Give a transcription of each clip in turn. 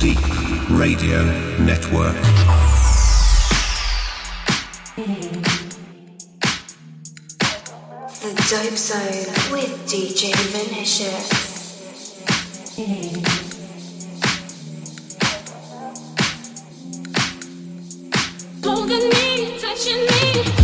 Deep Radio Network. The Dope Zone with DJ Vinicious. Holding me, touching me.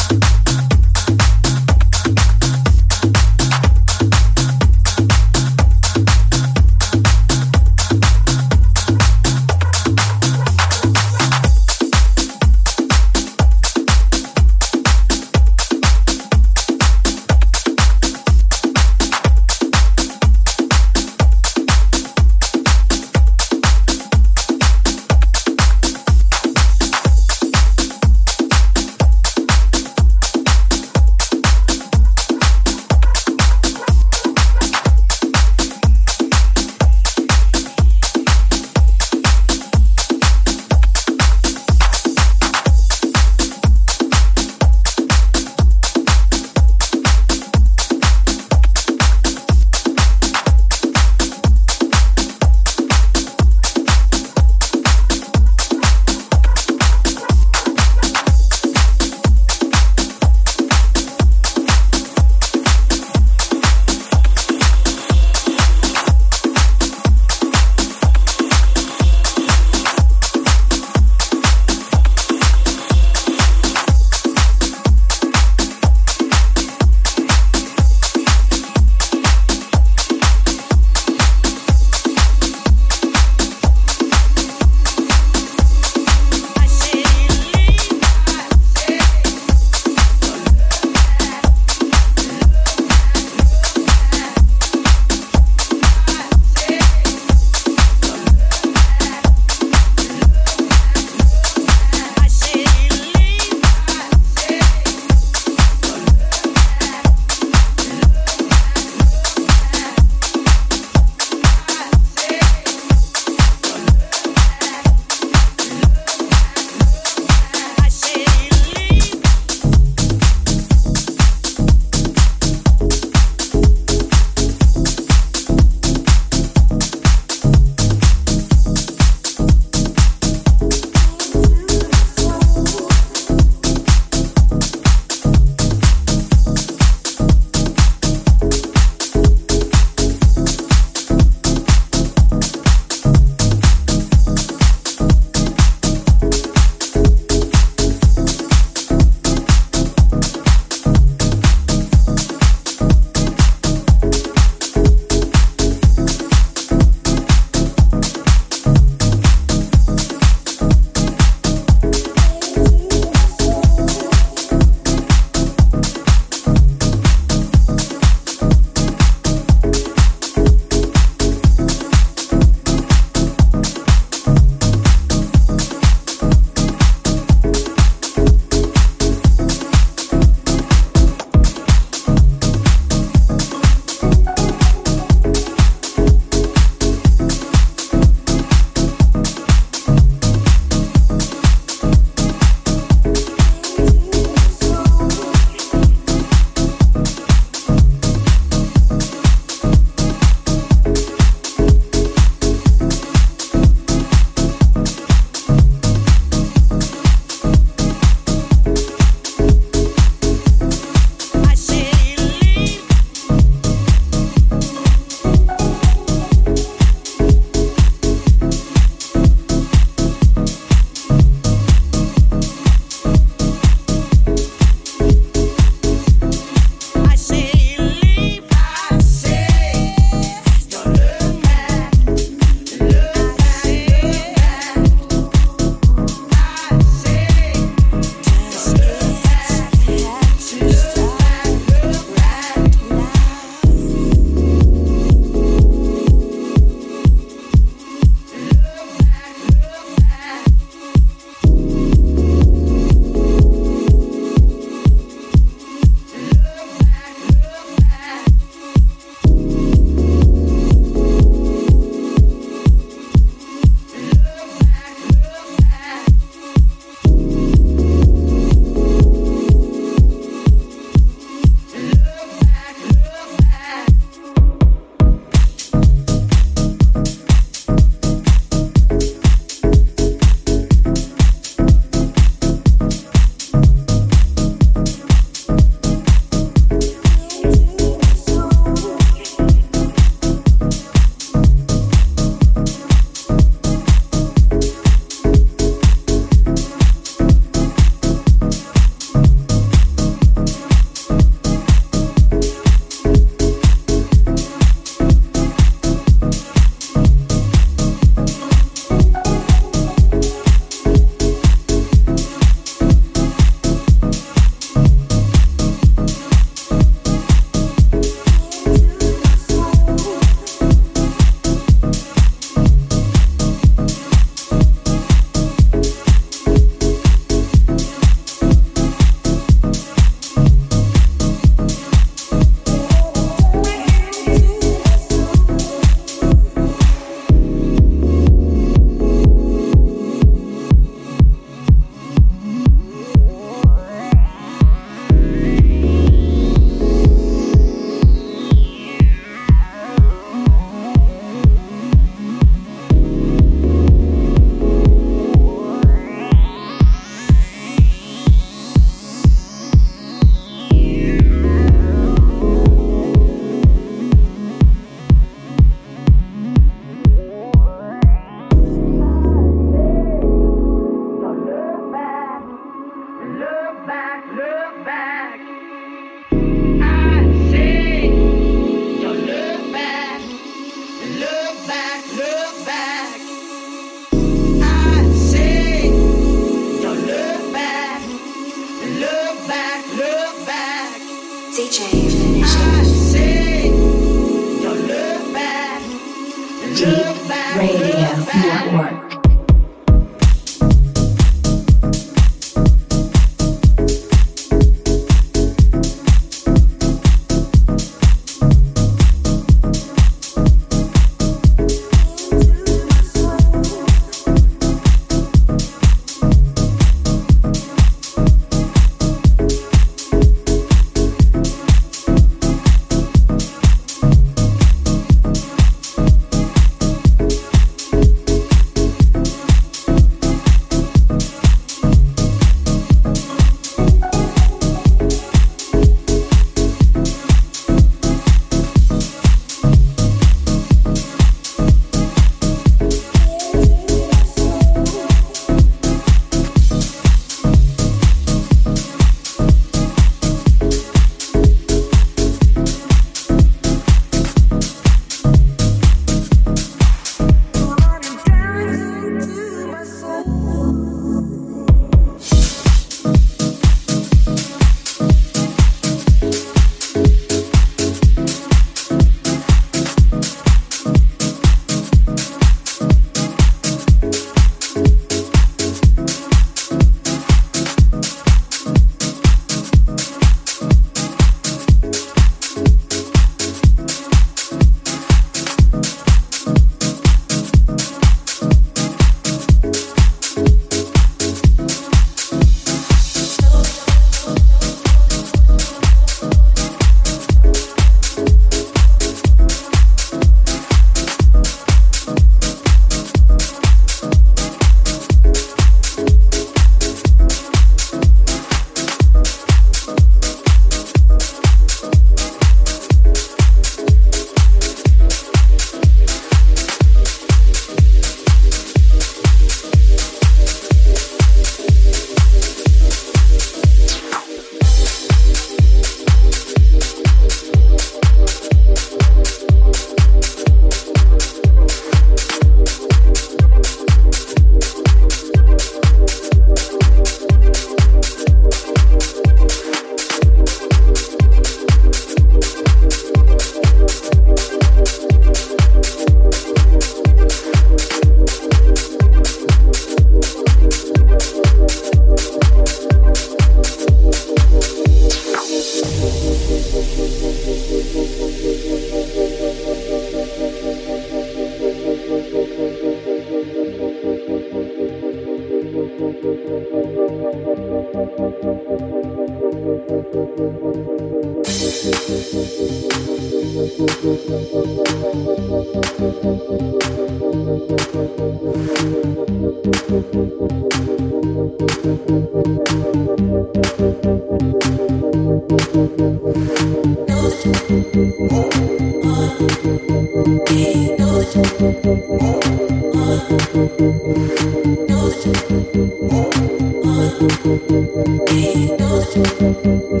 Oh.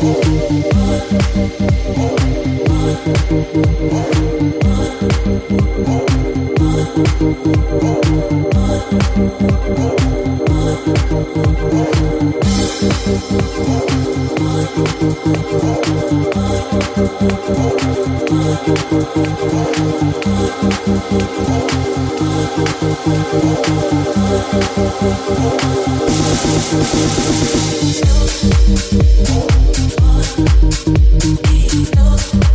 Thank you. My love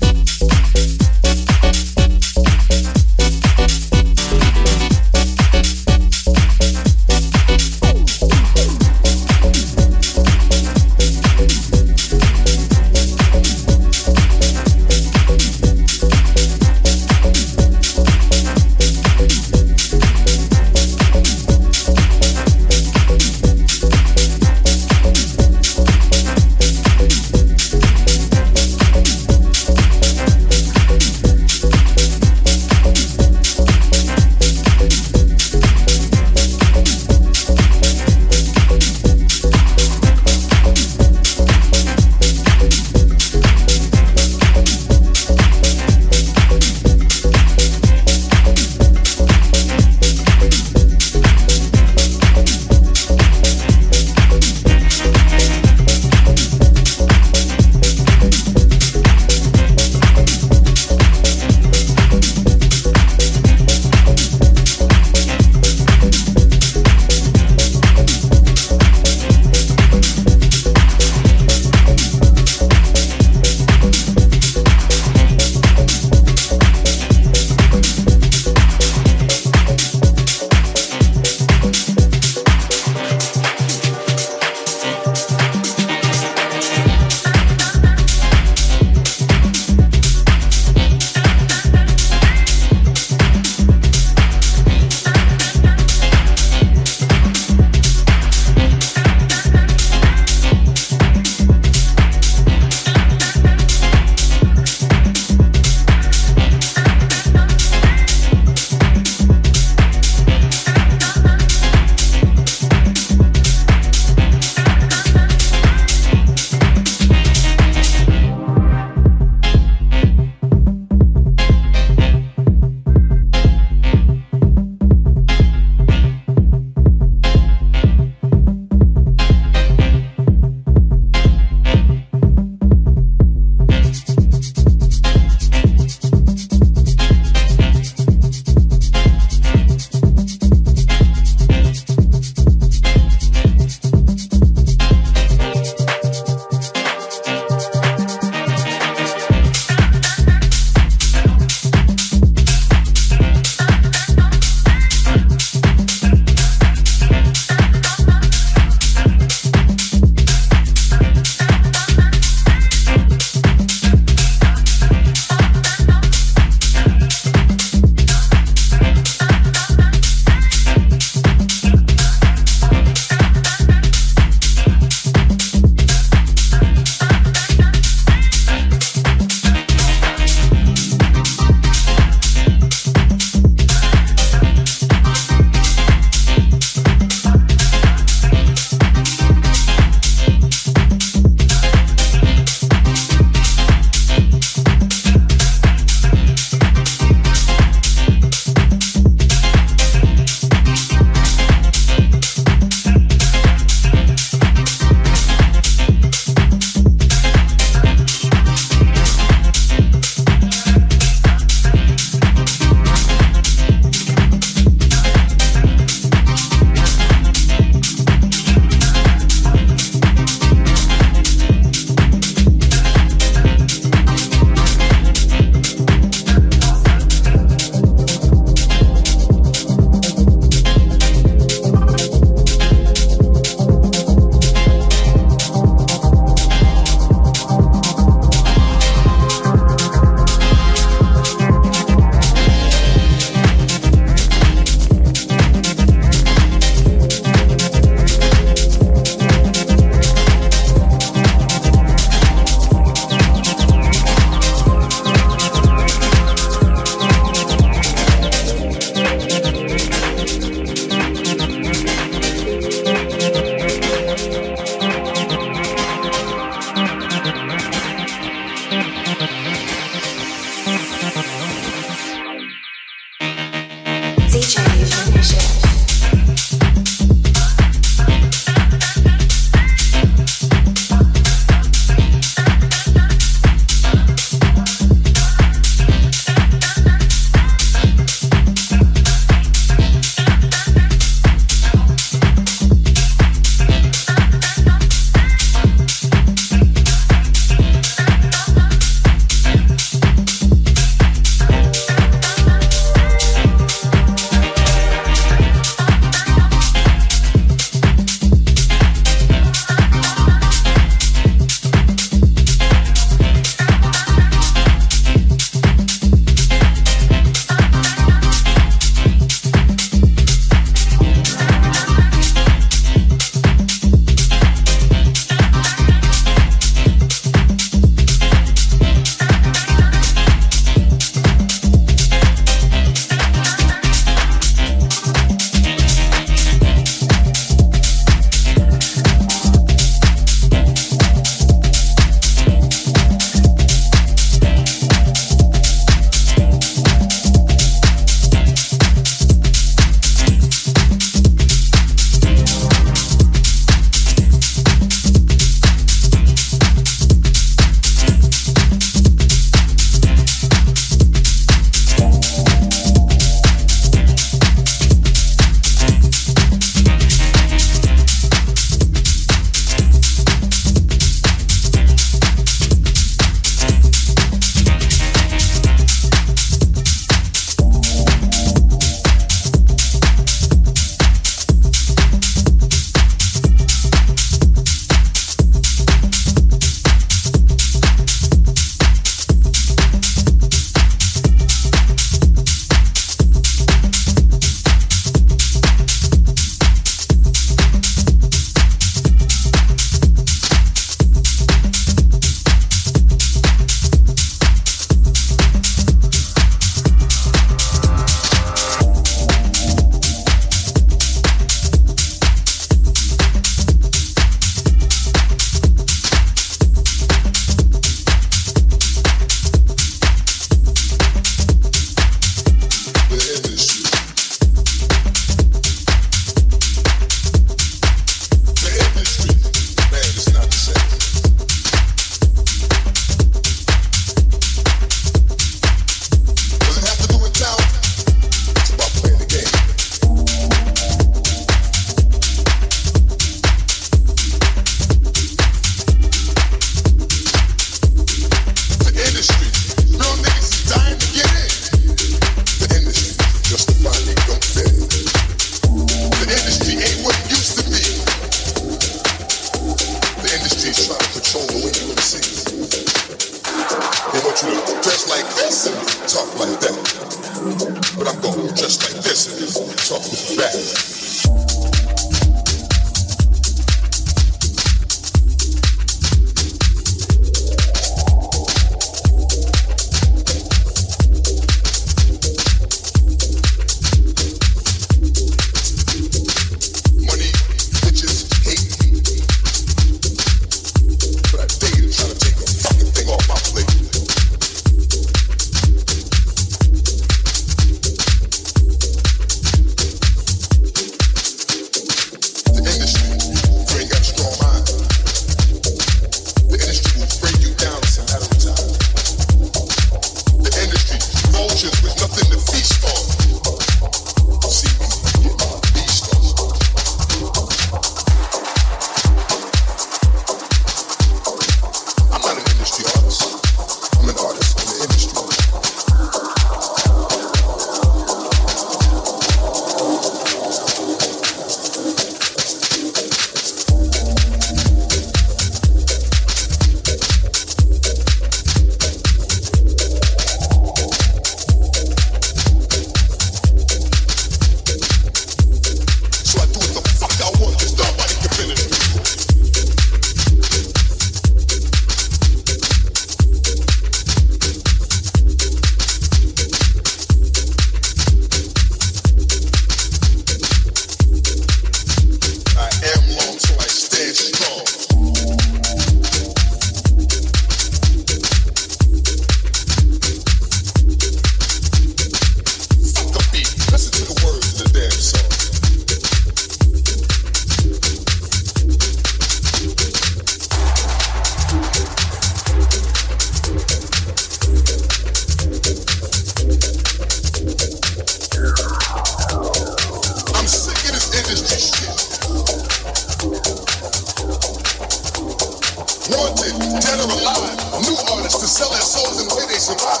wanted, dead or alive, new artists to sell their souls and pay way they survive.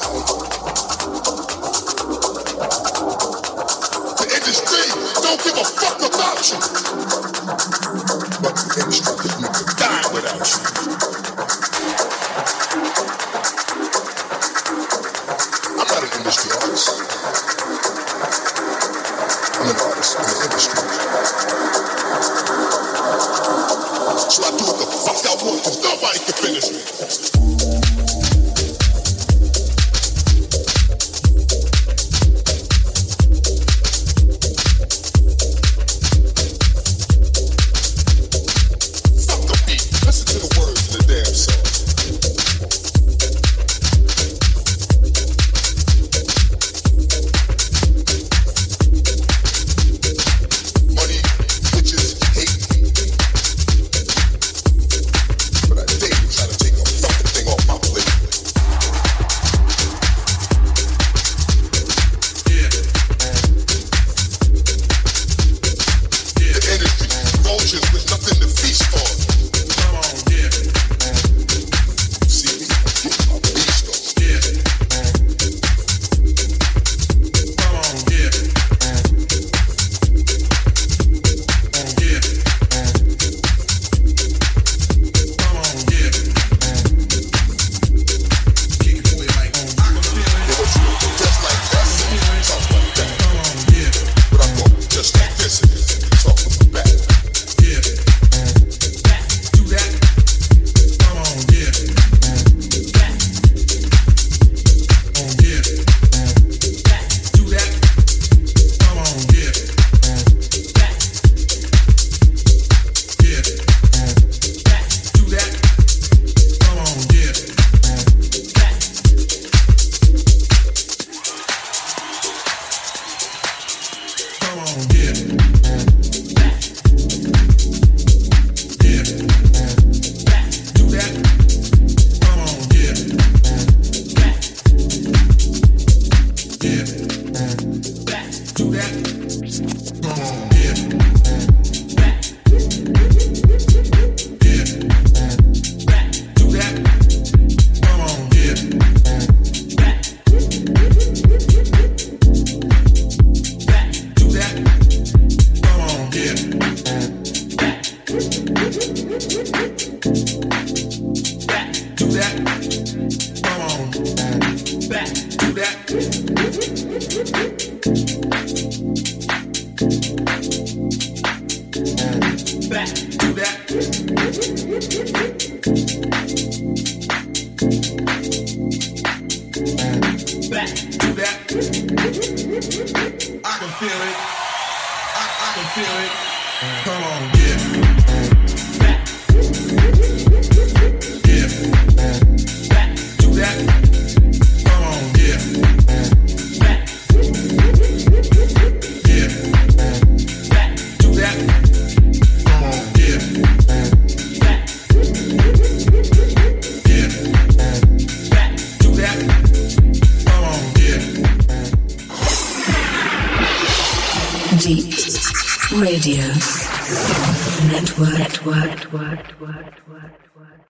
The industry don't give a fuck about you. But the industry.